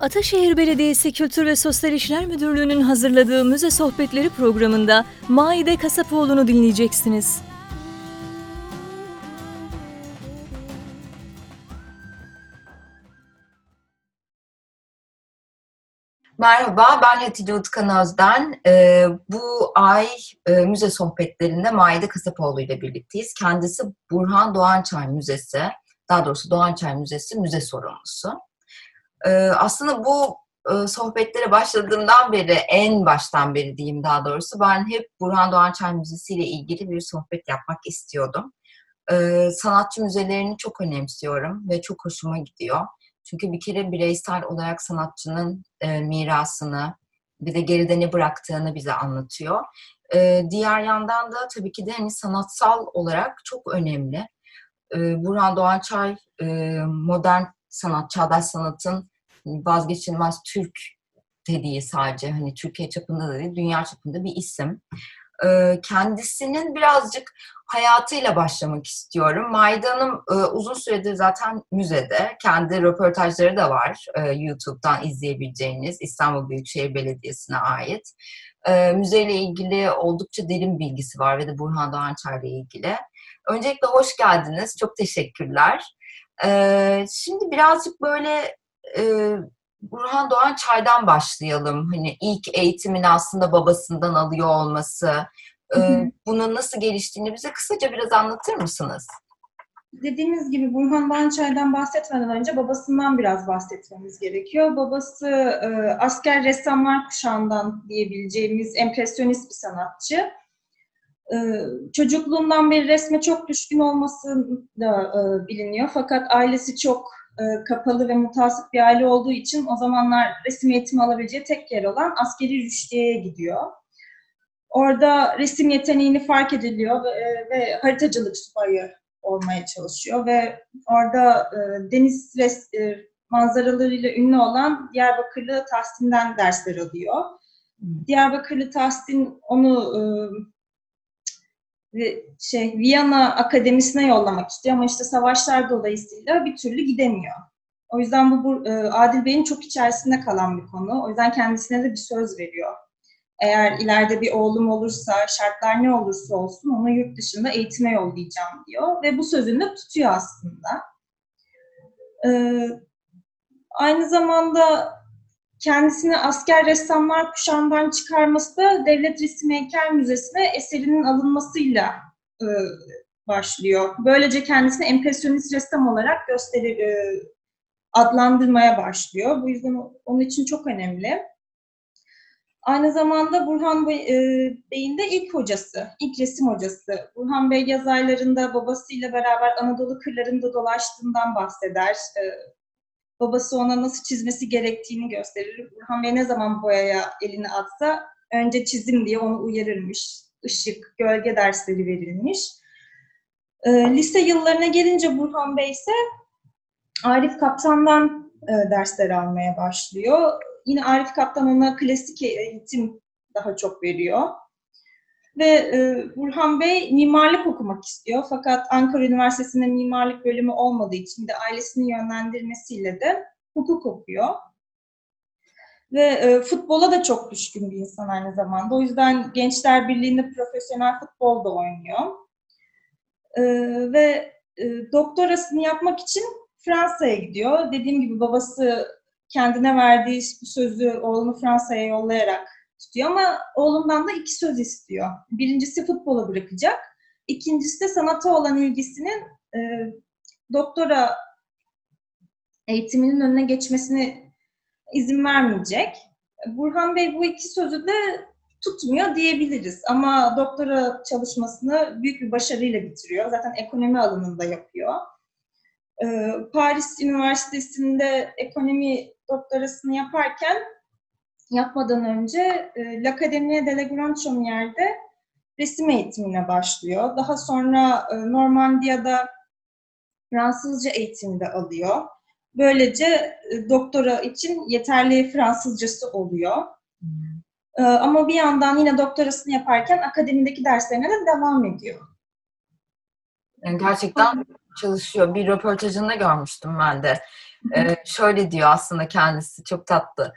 Ataşehir Belediyesi Kültür ve Sosyal İşler Müdürlüğü'nün hazırladığı Müze Sohbetleri programında Maide Kasapoğlu'nu dinleyeceksiniz. Merhaba, ben Hatice Utkan Özden. Ee, bu ay e, müze sohbetlerinde Maide Kasapoğlu ile birlikteyiz. Kendisi Burhan Doğançay Müzesi, daha doğrusu Doğançay Müzesi müze sorumlusu. Ee, aslında bu e, sohbetlere başladığımdan beri, en baştan beri diyeyim daha doğrusu, ben hep Burhan Doğançay Müzesi ile ilgili bir sohbet yapmak istiyordum. Ee, sanatçı müzelerini çok önemsiyorum ve çok hoşuma gidiyor. Çünkü bir kere bireysel olarak sanatçının e, mirasını, bir de geride ne bıraktığını bize anlatıyor. E, diğer yandan da tabii ki de hani sanatsal olarak çok önemli. Burhan Doğançay e, modern sanat, çağdaş sanatın vazgeçilmez Türk dediği sadece hani Türkiye çapında da değil, dünya çapında bir isim. E, kendisinin birazcık hayatıyla başlamak istiyorum. Mayda Hanım e, uzun süredir zaten müzede. Kendi röportajları da var e, YouTube'dan izleyebileceğiniz İstanbul Büyükşehir Belediyesi'ne ait. E, müzeyle ilgili oldukça derin bilgisi var ve de Burhan Doğançay ile ilgili. Öncelikle hoş geldiniz. Çok teşekkürler. E, şimdi birazcık böyle e, Burhan Doğançay'dan başlayalım. Hani ilk eğitimini aslında babasından alıyor olması, ee, bunun nasıl geliştiğini bize kısaca biraz anlatır mısınız? Dediğimiz gibi Burhan Doğançay'dan bahsetmeden önce babasından biraz bahsetmemiz gerekiyor. Babası e, asker ressamlar kuşağından diyebileceğimiz empresyonist bir sanatçı. E, çocukluğundan beri resme çok düşkün olması da e, biliniyor. Fakat ailesi çok e, kapalı ve mutasip bir aile olduğu için o zamanlar resim eğitimi alabileceği tek yer olan askeri rüştiyeye gidiyor. Orada resim yeteneğini fark ediliyor ve, e, ve haritacılık subayı olmaya çalışıyor ve orada e, deniz res, e, manzaralarıyla ünlü olan Diyarbakırlı Tahsin'den dersler alıyor. Diyarbakırlı Tahsin onu e, şey Viyana Akademisi'ne yollamak istiyor ama işte savaşlar dolayısıyla bir türlü gidemiyor. O yüzden bu, bu e, Adil Bey'in çok içerisinde kalan bir konu. O yüzden kendisine de bir söz veriyor eğer ileride bir oğlum olursa, şartlar ne olursa olsun onu yurt dışında eğitime yollayacağım diyor. Ve bu sözünü de tutuyor aslında. Ee, aynı zamanda kendisini asker ressamlar kuşağından çıkarması Devlet Resim Heykel Müzesi'ne eserinin alınmasıyla e, başlıyor. Böylece kendisini empresyonist ressam olarak gösterir, e, adlandırmaya başlıyor. Bu yüzden onun için çok önemli. Aynı zamanda Burhan e, Bey'in de ilk hocası, ilk resim hocası. Burhan Bey yaz aylarında babasıyla beraber Anadolu kırlarında dolaştığından bahseder. Babası ona nasıl çizmesi gerektiğini gösterir. Burhan Bey ne zaman boyaya elini atsa önce çizim diye onu uyarırmış. Işık, gölge dersleri verilmiş. E, lise yıllarına gelince Burhan Bey ise Arif Kaptan'dan e, dersler almaya başlıyor. Yine Arif Kaptan ona klasik eğitim daha çok veriyor. Ve e, Burhan Bey mimarlık okumak istiyor. Fakat Ankara Üniversitesi'nde mimarlık bölümü olmadığı için de ailesinin yönlendirmesiyle de hukuk okuyor. Ve e, futbola da çok düşkün bir insan aynı zamanda. O yüzden Gençler Birliği'nde profesyonel futbol da oynuyor. E, ve e, doktorasını yapmak için Fransa'ya gidiyor. Dediğim gibi babası kendine verdiği bu sözü oğlunu Fransa'ya yollayarak tutuyor ama oğlundan da iki söz istiyor. Birincisi futbola bırakacak. İkincisi de sanata olan ilgisinin e, doktora eğitiminin önüne geçmesine izin vermeyecek. Burhan Bey bu iki sözü de tutmuyor diyebiliriz. Ama doktora çalışmasını büyük bir başarıyla bitiriyor. Zaten ekonomi alanında yapıyor. Ee, Paris Üniversitesi'nde ekonomi doktorasını yaparken yapmadan önce e, L'Académie de la Grande Chaumière'de resim eğitimine başlıyor. Daha sonra e, Normandiya'da Fransızca eğitimi de alıyor. Böylece e, doktora için yeterli Fransızcası oluyor. E, ama bir yandan yine doktorasını yaparken akademideki derslerine de devam ediyor. Yani gerçekten çalışıyor. Bir röportajında görmüştüm ben de. Ee, şöyle diyor aslında kendisi çok tatlı.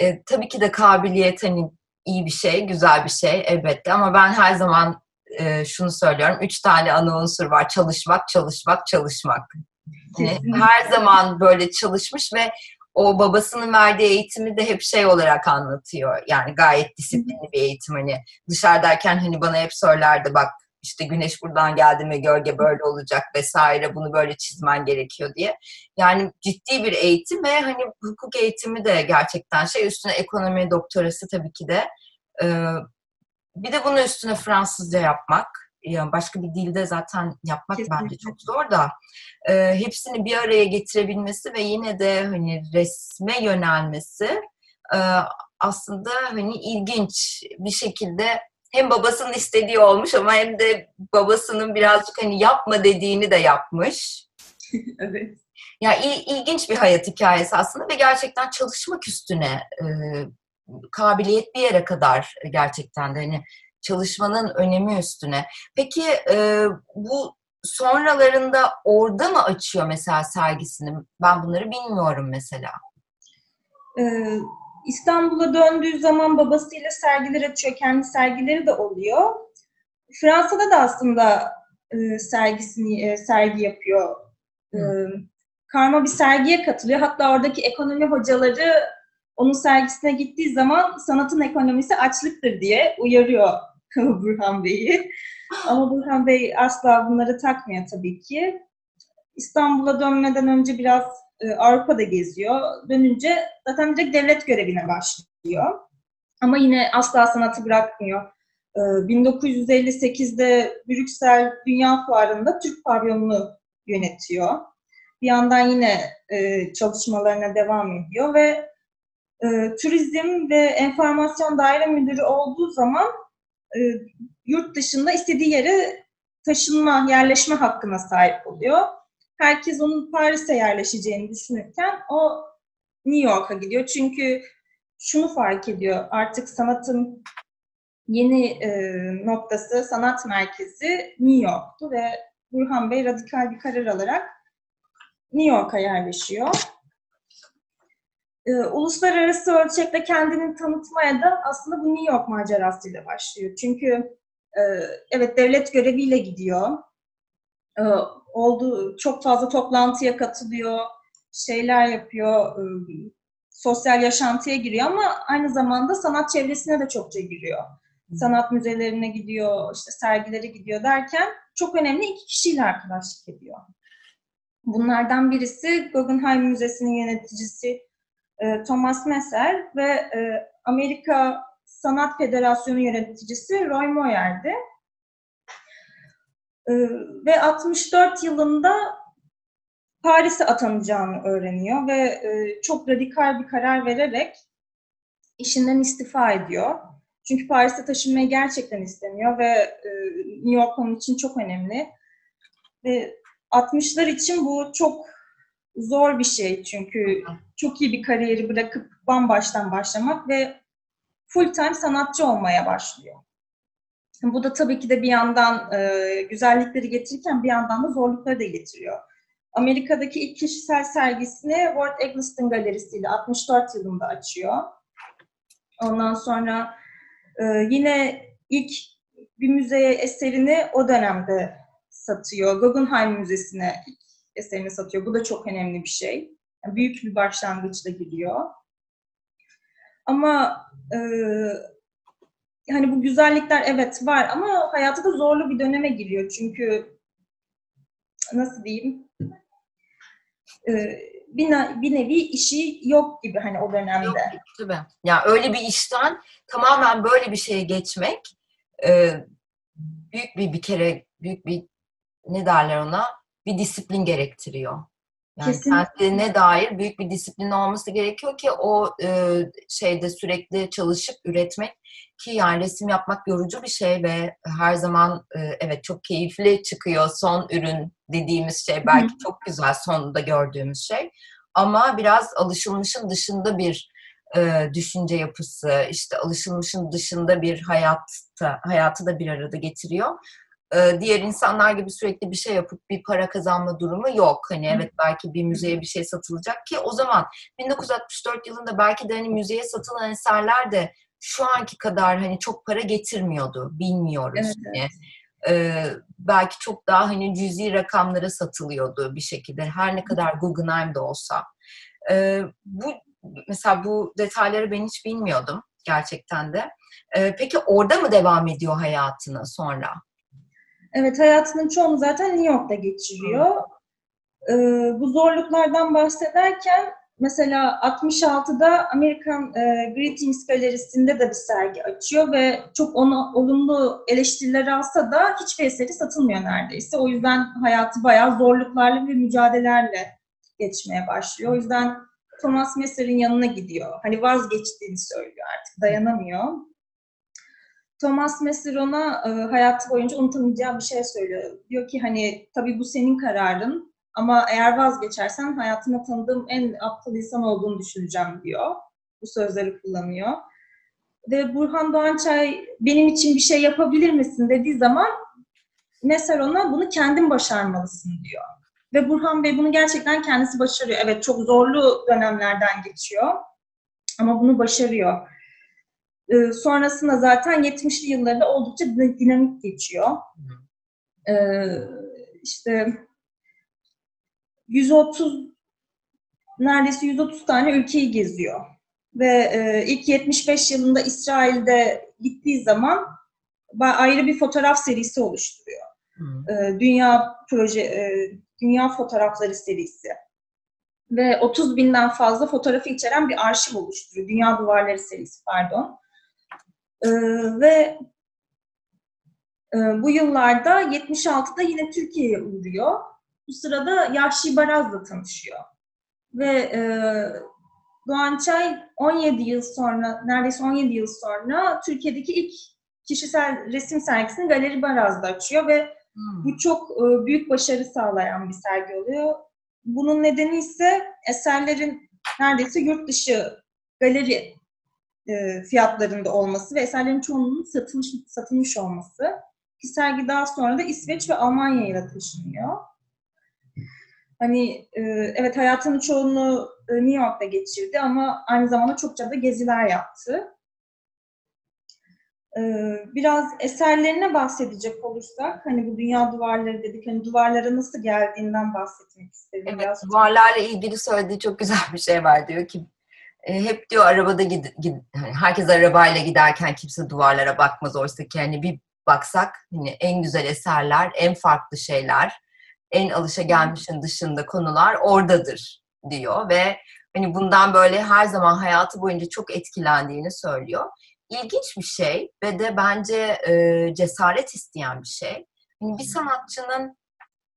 Ee, tabii ki de kabiliyet hani iyi bir şey, güzel bir şey elbette ama ben her zaman e, şunu söylüyorum. Üç tane ana unsur var. Çalışmak, çalışmak, çalışmak. Hani her zaman böyle çalışmış ve o babasının verdiği eğitimi de hep şey olarak anlatıyor. Yani gayet disiplinli bir eğitim hani dışarıdayken hani bana hep söylerdi bak işte güneş buradan geldi mi gölge böyle olacak vesaire bunu böyle çizmen gerekiyor diye. Yani ciddi bir eğitim ve hani hukuk eğitimi de gerçekten şey üstüne ekonomi doktorası tabii ki de. Ee, bir de bunun üstüne Fransızca yapmak. Yani başka bir dilde zaten yapmak Kesinlikle. bence çok zor da e, hepsini bir araya getirebilmesi ve yine de hani resme yönelmesi e, aslında hani ilginç bir şekilde hem babasının istediği olmuş ama hem de babasının birazcık hani yapma dediğini de yapmış. evet. Ya il- ilginç bir hayat hikayesi aslında ve gerçekten çalışmak üstüne e, kabiliyet bir yere kadar gerçekten de hani çalışmanın önemi üstüne. Peki e, bu sonralarında orada mı açıyor mesela sergisini? Ben bunları bilmiyorum mesela. Ee, İstanbul'a döndüğü zaman babasıyla sergiler açıyor. Kendi sergileri de oluyor. Fransa'da da aslında e, sergisini e, sergi yapıyor. E, karma bir sergiye katılıyor. Hatta oradaki ekonomi hocaları onun sergisine gittiği zaman sanatın ekonomisi açlıktır diye uyarıyor Burhan Bey'i. Ama Burhan Bey asla bunları takmıyor tabii ki. İstanbul'a dönmeden önce biraz e, Avrupa'da geziyor. Dönünce zaten direkt devlet görevine başlıyor. Ama yine asla sanatı bırakmıyor. E, 1958'de Brüksel Dünya Fuarı'nda Türk pavyonunu yönetiyor. Bir yandan yine e, çalışmalarına devam ediyor ve e, turizm ve enformasyon daire müdürü olduğu zaman e, yurt dışında istediği yere taşınma, yerleşme hakkına sahip oluyor. Herkes onun Paris'e yerleşeceğini düşünürken o New York'a gidiyor. Çünkü şunu fark ediyor, artık sanatın yeni e, noktası, sanat merkezi New York'tu ve Burhan Bey radikal bir karar alarak New York'a yerleşiyor. E, uluslararası ölçekte kendini tanıtmaya da aslında bu New York macerasıyla başlıyor. Çünkü e, evet devlet göreviyle gidiyor. E, oldu çok fazla toplantıya katılıyor, şeyler yapıyor, e, sosyal yaşantıya giriyor ama aynı zamanda sanat çevresine de çokça giriyor. Sanat müzelerine gidiyor, işte sergilere gidiyor derken çok önemli iki kişiyle arkadaşlık ediyor. Bunlardan birisi Guggenheim Müzesi'nin yöneticisi e, Thomas Messer ve e, Amerika Sanat Federasyonu yöneticisi Roy Moyer'di. E, ve 64 yılında Paris'e atanacağını öğreniyor ve e, çok radikal bir karar vererek işinden istifa ediyor. Çünkü Paris'e taşınmayı gerçekten istemiyor ve e, New York onun için çok önemli. Ve 60'lar için bu çok zor bir şey çünkü çok iyi bir kariyeri bırakıp bambaştan başlamak ve full time sanatçı olmaya başlıyor. Bu da tabii ki de bir yandan e, güzellikleri getirirken bir yandan da zorlukları da getiriyor. Amerika'daki ilk kişisel sergisini Ward Eggleston Galerisi ile 64 yılında açıyor. Ondan sonra e, yine ilk bir müzeye eserini o dönemde satıyor. Guggenheim Müzesi'ne eserini satıyor. Bu da çok önemli bir şey. Yani büyük bir başlangıçla gidiyor. Ama e, hani bu güzellikler evet var ama hayatı da zorlu bir döneme giriyor. Çünkü nasıl diyeyim e, bir, ne- bir nevi işi yok gibi hani o dönemde. Yok, tabii. Ya öyle bir işten tamamen böyle bir şeye geçmek e, büyük bir bir kere büyük bir ne derler ona bir disiplin gerektiriyor. Yani kendine dair büyük bir disiplin olması gerekiyor ki o e, şeyde sürekli çalışıp üretmek ki yani resim yapmak yorucu bir şey ve her zaman e, evet çok keyifli çıkıyor son ürün dediğimiz şey. Belki çok güzel sonunda gördüğümüz şey. Ama biraz alışılmışın dışında bir e, düşünce yapısı işte alışılmışın dışında bir hayatta hayatı da bir arada getiriyor. E, diğer insanlar gibi sürekli bir şey yapıp bir para kazanma durumu yok. Hani evet belki bir müzeye bir şey satılacak ki o zaman 1964 yılında belki de hani müzeye satılan eserler de şu anki kadar hani çok para getirmiyordu. Bilmiyoruz. Evet, Hani, e, belki çok daha hani cüzi rakamlara satılıyordu bir şekilde. Her ne kadar Guggenheim'de olsa. E, bu mesela bu detayları ben hiç bilmiyordum gerçekten de. E, peki orada mı devam ediyor hayatını sonra? Evet, hayatının çoğunu zaten New York'ta geçiriyor. Ee, bu zorluklardan bahsederken mesela 66'da American e, Greetings Galerisi'nde de bir sergi açıyor ve çok ona olumlu eleştiriler alsa da hiçbir eseri satılmıyor neredeyse. O yüzden hayatı bayağı zorluklarla ve mücadelelerle geçmeye başlıyor. O yüzden Thomas Messer'in yanına gidiyor. Hani vazgeçtiğini söylüyor artık, dayanamıyor. Thomas Messer ona e, hayatı boyunca unutamayacağı bir şey söylüyor. Diyor ki hani tabii bu senin kararın ama eğer vazgeçersen hayatımda tanıdığım en aptal insan olduğunu düşüneceğim diyor. Bu sözleri kullanıyor. Ve Burhan Doğançay benim için bir şey yapabilir misin dediği zaman Messer ona bunu kendin başarmalısın diyor. Ve Burhan Bey bunu gerçekten kendisi başarıyor. Evet çok zorlu dönemlerden geçiyor ama bunu başarıyor. Ee, sonrasında zaten 70'li yıllarda oldukça dinamik geçiyor. Ee, işte 130 neredeyse 130 tane ülkeyi geziyor. Ve e, ilk 75 yılında İsrail'de gittiği zaman ayrı bir fotoğraf serisi oluşturuyor. E, dünya proje e, Dünya Fotoğrafları serisi. Ve 30 binden fazla fotoğrafı içeren bir arşiv oluşturuyor. Dünya Duvarları serisi pardon. Ee, ve e, bu yıllarda 76'da yine Türkiye'ye uğruyor. Bu sırada Yahşi Baraz'la tanışıyor. Ve e, Doğan Çay 17 yıl sonra, neredeyse 17 yıl sonra Türkiye'deki ilk kişisel resim sergisini Galeri Baraz'da açıyor ve hmm. bu çok e, büyük başarı sağlayan bir sergi oluyor. Bunun nedeni ise eserlerin neredeyse yurt dışı galeri e, fiyatlarında olması ve eserlerin çoğunluğunun satılmış, satılmış olması. Ki sergi daha sonra da İsveç ve Almanya'ya taşınıyor. Hani e, evet hayatının çoğunu e, New York'ta geçirdi ama aynı zamanda çokça da geziler yaptı. E, biraz eserlerine bahsedecek olursak, hani bu dünya duvarları dedik, hani duvarlara nasıl geldiğinden bahsetmek istedim. Evet, biraz. duvarlarla ilgili söylediği çok güzel bir şey var diyor ki hep diyor arabada gid, gid hani herkes arabayla giderken kimse duvarlara bakmaz oysa ki hani bir baksak hani en güzel eserler, en farklı şeyler, en alışa gelmişin dışında konular oradadır diyor ve hani bundan böyle her zaman hayatı boyunca çok etkilendiğini söylüyor. İlginç bir şey ve de bence e, cesaret isteyen bir şey. Yani bir sanatçının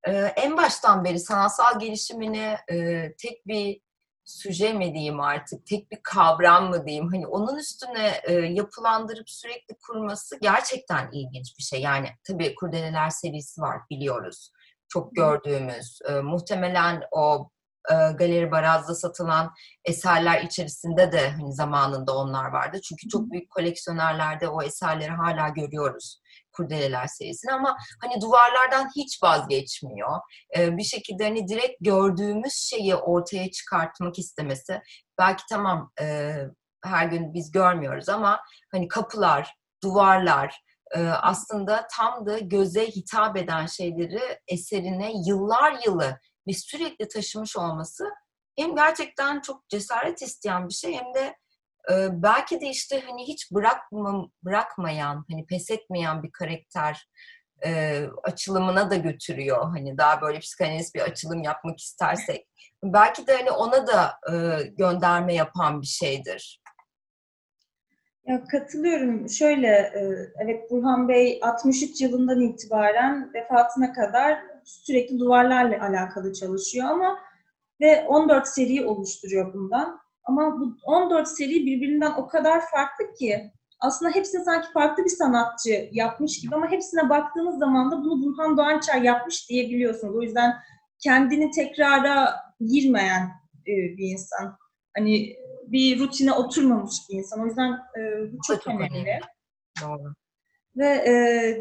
e, en baştan beri sanatsal gelişimini e, tek bir süje mi diyeyim artık, tek bir kavram mı diyeyim, hani onun üstüne e, yapılandırıp sürekli kurması gerçekten ilginç bir şey. Yani tabii Kurdeleler serisi var biliyoruz. Çok gördüğümüz, e, muhtemelen o e, Galeri Baraz'da satılan eserler içerisinde de hani zamanında onlar vardı. Çünkü çok büyük koleksiyonerlerde o eserleri hala görüyoruz. Kurdeleler serisini ama hani duvarlardan hiç vazgeçmiyor. Ee, bir şekilde hani direkt gördüğümüz şeyi ortaya çıkartmak istemesi. Belki tamam e, her gün biz görmüyoruz ama hani kapılar, duvarlar, e, aslında tam da göze hitap eden şeyleri eserine yıllar yılı ve sürekli taşımış olması hem gerçekten çok cesaret isteyen bir şey hem de e, belki de işte hani hiç bırakma, bırakmayan, hani pes etmeyen bir karakter e, açılımına da götürüyor. Hani daha böyle psikanalist bir açılım yapmak istersek. Belki de hani ona da e, gönderme yapan bir şeydir. Ya katılıyorum. Şöyle, evet Burhan Bey 63 yılından itibaren vefatına kadar sürekli duvarlarla alakalı çalışıyor ama ve 14 seri oluşturuyor bundan. Ama bu 14 seri birbirinden o kadar farklı ki aslında hepsini sanki farklı bir sanatçı yapmış gibi ama hepsine baktığınız zaman da bunu Burhan Doğançay yapmış diyebiliyorsunuz. O yüzden kendini tekrara girmeyen e, bir insan. Hani bir rutine oturmamış bir insan. O yüzden e, bu çok, çok önemli. Doğru. Ve e,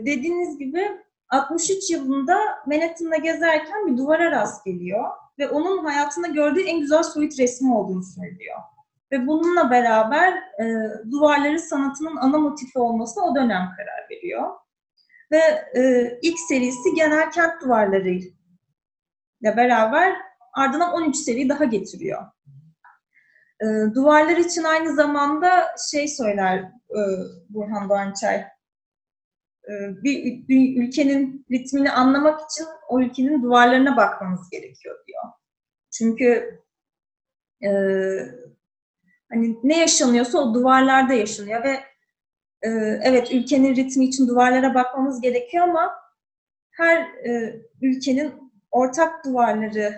dediğiniz gibi 63 yılında Manhattan'da gezerken bir duvara rast geliyor ve onun hayatında gördüğü en güzel soyut resmi olduğunu söylüyor. Ve bununla beraber e, duvarları sanatının ana motifi olmasına o dönem karar veriyor. Ve e, ilk serisi genel kent duvarları ile beraber ardından 13 seri daha getiriyor. E, duvarlar için aynı zamanda şey söyler e, Burhan Doğançay, bir, bir ülkenin ritmini anlamak için o ülkenin duvarlarına bakmamız gerekiyor diyor. Çünkü e, hani ne yaşanıyorsa o duvarlarda yaşanıyor ve e, evet ülkenin ritmi için duvarlara bakmamız gerekiyor ama her e, ülkenin ortak duvarları,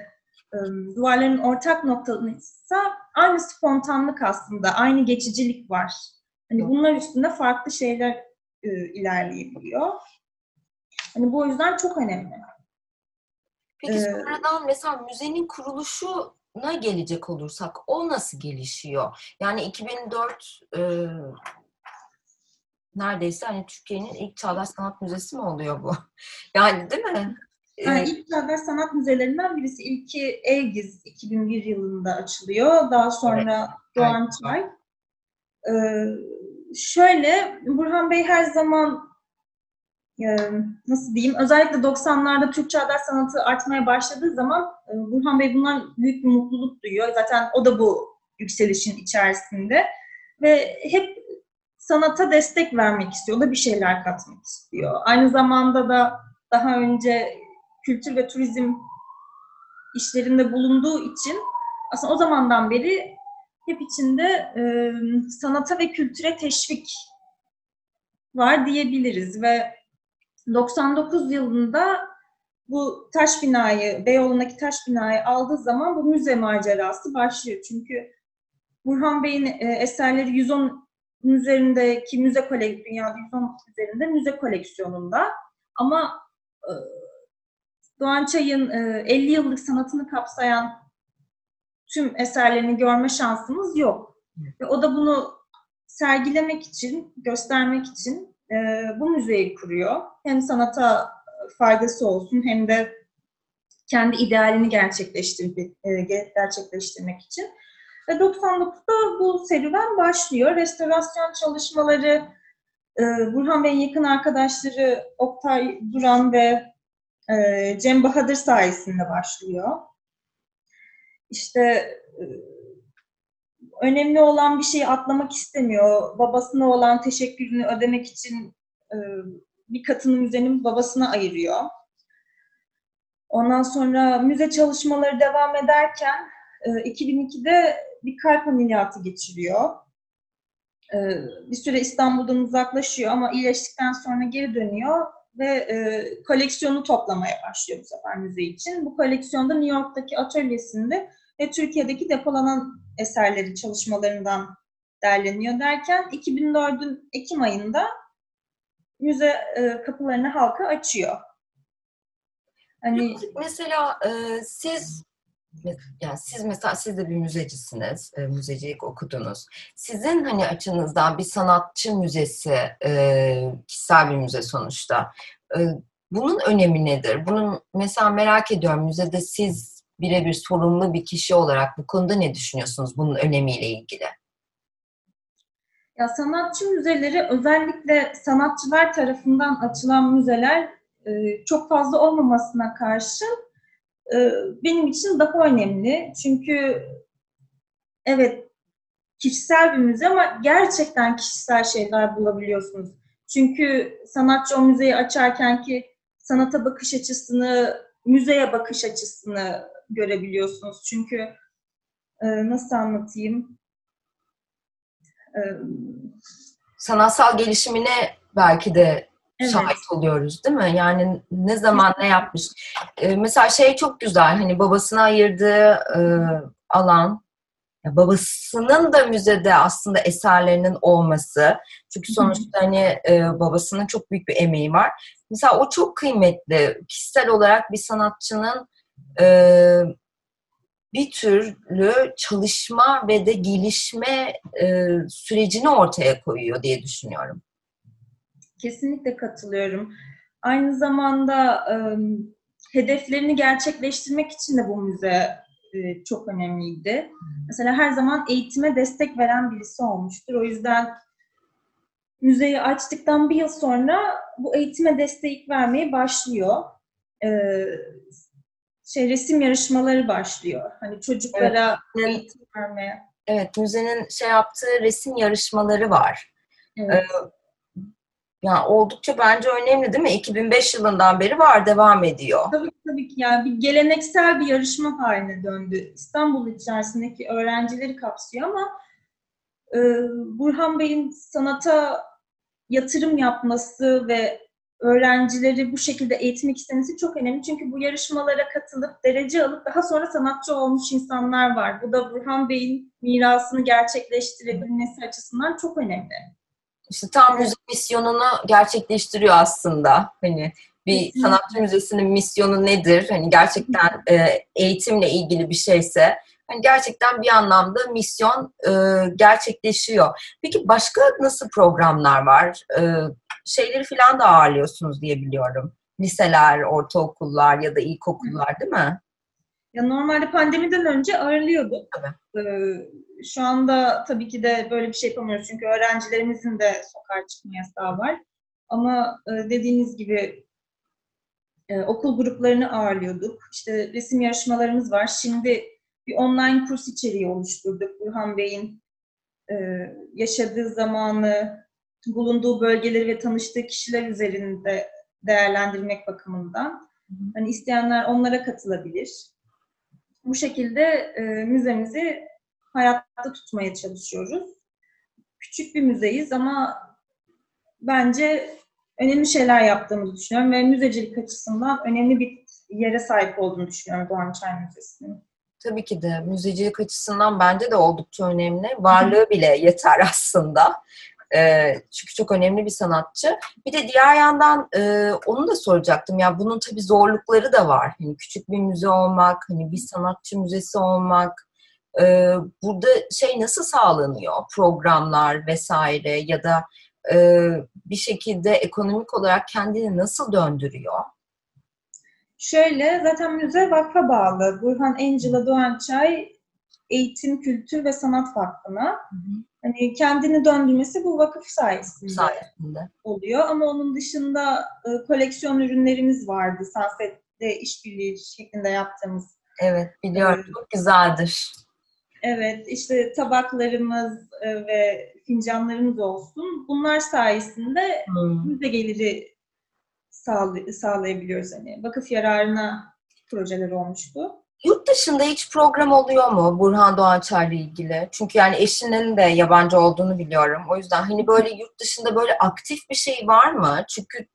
e, duvarların ortak noktasıysa aynı spontanlık aslında, aynı geçicilik var. Hani bunlar üstünde farklı şeyler e, ilerleyebiliyor. Hani bu yüzden çok önemli. Peki Ee, sonradan mesela müzenin kuruluşuna gelecek olursak o nasıl gelişiyor? Yani 2004 e, neredeyse hani Türkiye'nin ilk çağdaş sanat müzesi mi oluyor bu? Yani değil mi? Ee, Yani ilk çağdaş sanat müzelerinden birisi ilki Elgiz 2001 yılında açılıyor. Daha sonra Doğan Çay. Ee, şöyle Burhan Bey her zaman e, nasıl diyeyim özellikle 90'larda Türk çağdaş sanatı artmaya başladığı zaman e, Burhan Bey bundan büyük bir mutluluk duyuyor. Zaten o da bu yükselişin içerisinde ve hep sanata destek vermek istiyor. Da bir şeyler katmak istiyor. Aynı zamanda da daha önce kültür ve turizm işlerinde bulunduğu için aslında o zamandan beri hep içinde e, sanata ve kültüre teşvik var diyebiliriz ve 99 yılında bu taş binayı, Beyoğlu'ndaki taş binayı aldığı zaman bu müze macerası başlıyor. Çünkü Burhan Bey'in eserleri 110 üzerindeki müze koleksiyonu, dünyada 110 üzerinde müze koleksiyonunda. Ama Doğan Çay'ın e, 50 yıllık sanatını kapsayan tüm eserlerini görme şansımız yok. Ve o da bunu sergilemek için, göstermek için e, bu müzeyi kuruyor. Hem sanata faydası olsun hem de kendi idealini gerçekleştirmek, e, gerçekleştirmek için. Ve 99'da bu serüven başlıyor. Restorasyon çalışmaları e, Burhan Bey'in yakın arkadaşları Oktay Duran ve e, Cem Bahadır sayesinde başlıyor. İşte e, önemli olan bir şeyi atlamak istemiyor. Babasına olan teşekkürünü ödemek için e, bir katını müzenin babasına ayırıyor. Ondan sonra müze çalışmaları devam ederken e, 2002'de bir kalp ameliyatı geçiriyor. E, bir süre İstanbul'dan uzaklaşıyor ama iyileştikten sonra geri dönüyor ve e, koleksiyonu toplamaya başlıyor bu sefer müze için. Bu koleksiyonda New York'taki atölyesinde ve Türkiye'deki depolanan eserleri çalışmalarından derleniyor derken 2004'ün Ekim ayında müze e, kapılarını halka açıyor. Hani Mesela e, siz yani siz mesela siz de bir müzecisiniz, e, müzecilik okudunuz. Sizin hani açınızdan bir sanatçı müzesi, e, kişisel bir müze sonuçta. E, bunun önemi nedir? Bunun mesela merak ediyorum müzede siz birebir sorumlu bir kişi olarak bu konuda ne düşünüyorsunuz bunun önemiyle ilgili? Ya sanatçı müzeleri özellikle sanatçılar tarafından açılan müzeler e, çok fazla olmamasına karşın benim için daha önemli. Çünkü evet kişisel bir müze ama gerçekten kişisel şeyler bulabiliyorsunuz. Çünkü sanatçı o müzeyi açarken ki sanata bakış açısını, müzeye bakış açısını görebiliyorsunuz. Çünkü e, nasıl anlatayım? E, Sanatsal gelişimine belki de Evet. şahit oluyoruz değil mi? Yani ne zaman ne yapmış. Ee, mesela şey çok güzel hani babasına ayırdığı e, alan ya babasının da müzede aslında eserlerinin olması. Çünkü sonuçta hani e, babasının çok büyük bir emeği var. Mesela o çok kıymetli. Kişisel olarak bir sanatçının e, bir türlü çalışma ve de gelişme e, sürecini ortaya koyuyor diye düşünüyorum. Kesinlikle katılıyorum. Aynı zamanda e, hedeflerini gerçekleştirmek için de bu müze e, çok önemliydi. Mesela her zaman eğitime destek veren birisi olmuştur. O yüzden müzeyi açtıktan bir yıl sonra bu eğitime destek vermeye başlıyor. Ee, şey resim yarışmaları başlıyor. Hani çocuklara Evet. eğitim vermeye. Evet, müzenin şey yaptığı resim yarışmaları var. Evet. Yani oldukça bence önemli değil mi? 2005 yılından beri var, devam ediyor. Tabii tabii ki yani bir geleneksel bir yarışma haline döndü. İstanbul içerisindeki öğrencileri kapsıyor ama e, Burhan Bey'in sanata yatırım yapması ve öğrencileri bu şekilde eğitmek istemesi çok önemli. Çünkü bu yarışmalara katılıp derece alıp daha sonra sanatçı olmuş insanlar var. Bu da Burhan Bey'in mirasını gerçekleştirebilmesi açısından çok önemli. İşte tam müze misyonunu gerçekleştiriyor aslında. Hani bir sanatçı müzesinin misyonu nedir? Hani gerçekten e, eğitimle ilgili bir şeyse hani gerçekten bir anlamda misyon e, gerçekleşiyor. Peki başka nasıl programlar var? E, şeyleri falan da ağırlıyorsunuz diye biliyorum. Liseler, ortaokullar ya da ilkokullar değil mi? Ya normalde pandemiden önce ağırlıyorduk. Ee, şu anda tabii ki de böyle bir şey yapamıyoruz çünkü öğrencilerimizin de sokağa çıkma yasağı var. Ama e, dediğiniz gibi e, okul gruplarını ağırlıyorduk. İşte resim yarışmalarımız var. Şimdi bir online kurs içeriği oluşturduk. Burhan Bey'in e, yaşadığı zamanı, bulunduğu bölgeleri ve tanıştığı kişiler üzerinde değerlendirmek bakımından. Hani isteyenler onlara katılabilir. Bu şekilde e, müzemizi hayatta tutmaya çalışıyoruz. Küçük bir müzeyiz ama bence önemli şeyler yaptığımızı düşünüyorum ve müzecilik açısından önemli bir yere sahip olduğunu düşünüyorum Doğan Çay Müzesi'nin. Tabii ki de müzecilik açısından bence de oldukça önemli. Varlığı bile yeter aslında. Ee, çünkü çok önemli bir sanatçı. Bir de diğer yandan e, onu da soracaktım. Ya bunun tabii zorlukları da var. Hani küçük bir müze olmak, hani bir sanatçı müzesi olmak. Ee, burada şey nasıl sağlanıyor? Programlar vesaire ya da e, bir şekilde ekonomik olarak kendini nasıl döndürüyor? Şöyle, zaten müze vakfa bağlı. Burhan Angela Doğançay Eğitim, Kültür ve Sanat Vakfı'na. Hani kendini döndürmesi bu vakıf sayesinde sayesinde. oluyor. Ama onun dışında e, koleksiyon ürünlerimiz vardı. Sunset'te işbirliği şeklinde yaptığımız. Evet biliyorum. Çok güzeldir. Evet, işte tabaklarımız e, ve fincanlarımız olsun. Bunlar sayesinde Hmm. müze geliri sağlay- sağlayabiliyoruz. Hani vakıf yararına projeler olmuştu. Yurt dışında hiç program oluyor mu Burhan Doğançay'la ilgili? Çünkü yani eşinin de yabancı olduğunu biliyorum. O yüzden hani böyle yurt dışında böyle aktif bir şey var mı? Çünkü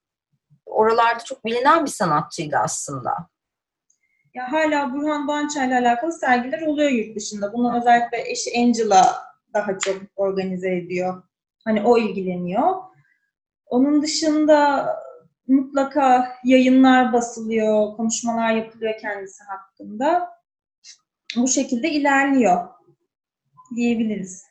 oralarda çok bilinen bir sanatçıydı aslında. Ya hala Burhan Doğançay'la alakalı sergiler oluyor yurt dışında. Bunu özellikle eşi Angela daha çok organize ediyor. Hani o ilgileniyor. Onun dışında mutlaka yayınlar basılıyor, konuşmalar yapılıyor kendisi hakkında. Bu şekilde ilerliyor diyebiliriz.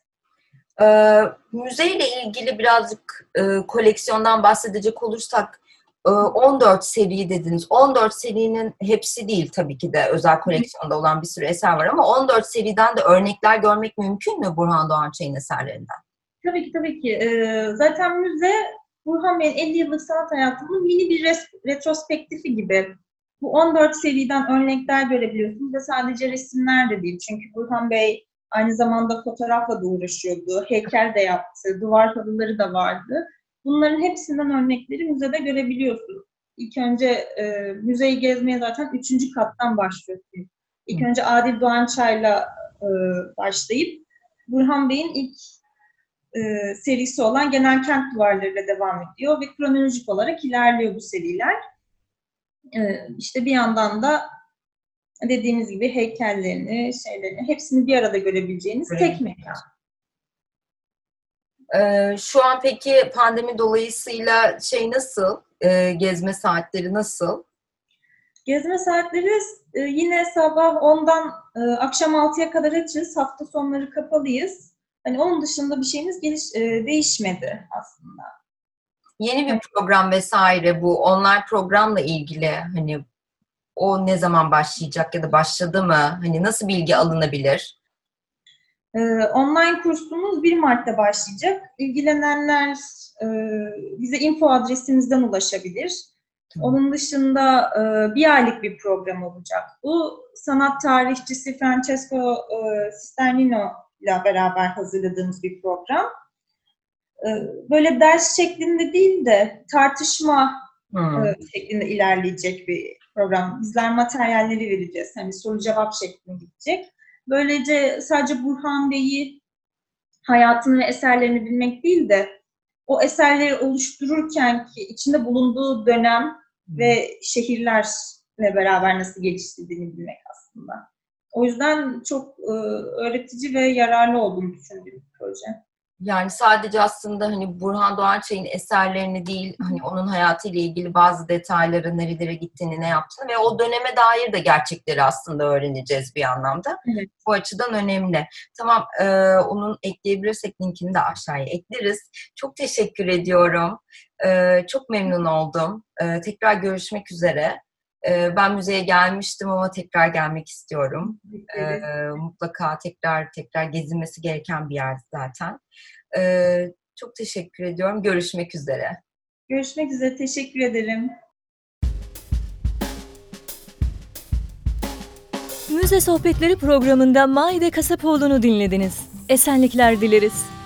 Ee, müzeyle ilgili birazcık e, koleksiyondan bahsedecek olursak 14 seri dediniz. 14 serinin hepsi değil tabii ki de özel koleksiyonda olan bir sürü eser var ama 14 seriden de örnekler görmek mümkün mü Burhan Doğançay'ın eserlerinden? Tabii ki tabii ki. Ee, zaten müze Burhan Bey'in 50 yıllık sanat hayatının mini bir res- retrospektifi gibi. Bu 14 seriden örnekler görebiliyorsunuz ve sadece resimler de değil. Çünkü Burhan Bey aynı zamanda fotoğrafla da uğraşıyordu. Heykel de yaptı. Duvar halıları da vardı. Bunların hepsinden örnekleri müzede görebiliyorsunuz. İlk önce e, müzeyi gezmeye zaten üçüncü kattan başlıyorsunuz. İlk önce Adil Doğançay'la e, başlayıp Burhan Bey'in ilk e, serisi olan Genel Kent Duvarları'yla devam ediyor ve kronolojik olarak ilerliyor bu seriler. E, işte bir yandan da dediğimiz gibi heykellerini, şeylerini hepsini bir arada görebileceğiniz Evet. tek mekan. Ee, şu an peki pandemi dolayısıyla şey nasıl? Ee, gezme saatleri nasıl? Gezme saatleri e, yine sabah 10'dan e, akşam 6'ya kadar açız. Hafta sonları kapalıyız. Hani onun dışında bir şeyimiz geliş, e, değişmedi aslında. Yeni bir program vesaire bu online programla ilgili hani o ne zaman başlayacak ya da başladı mı? Hani nasıl bilgi alınabilir? Ee, online kursumuz 1 Mart'ta başlayacak. İlgilenenler e, bize info adresimizden ulaşabilir. Onun dışında e, bir aylık bir program olacak. Bu sanat tarihçisi Francesco e, Cisternino ile beraber hazırladığımız bir program. E, böyle ders şeklinde değil de tartışma hmm. e, şeklinde ilerleyecek bir program. Bizler materyalleri vereceğiz. Hani soru cevap şeklinde gidecek. Böylece sadece Burhan Bey'i hayatını ve eserlerini bilmek değil de o eserleri oluştururken ki içinde bulunduğu dönem ve şehirlerle beraber nasıl geliştirdiğini bilmek aslında. O yüzden çok e, öğretici ve yararlı olduğunu düşündüğüm bir proje. Yani sadece aslında hani Burhan Doğançay'ın eserlerini değil, hani onun hayatıyla ilgili bazı detayları, nerelere gittiğini, ne yaptığını ve o döneme dair de gerçekleri aslında öğreneceğiz bir anlamda. Evet. Bu açıdan önemli. Tamam, e, onun ekleyebilirsek linkini de aşağıya ekleriz. Çok teşekkür ediyorum. E, çok memnun oldum. E, tekrar görüşmek üzere. E, ben müzeye gelmiştim ama tekrar gelmek istiyorum. E, mutlaka tekrar tekrar gezilmesi gereken bir yer zaten. E, çok teşekkür ediyorum. Görüşmek üzere. Görüşmek üzere. Teşekkür ederim. Müze Sohbetleri programında Maide Kasapoğlu'nu dinlediniz. Esenlikler dileriz.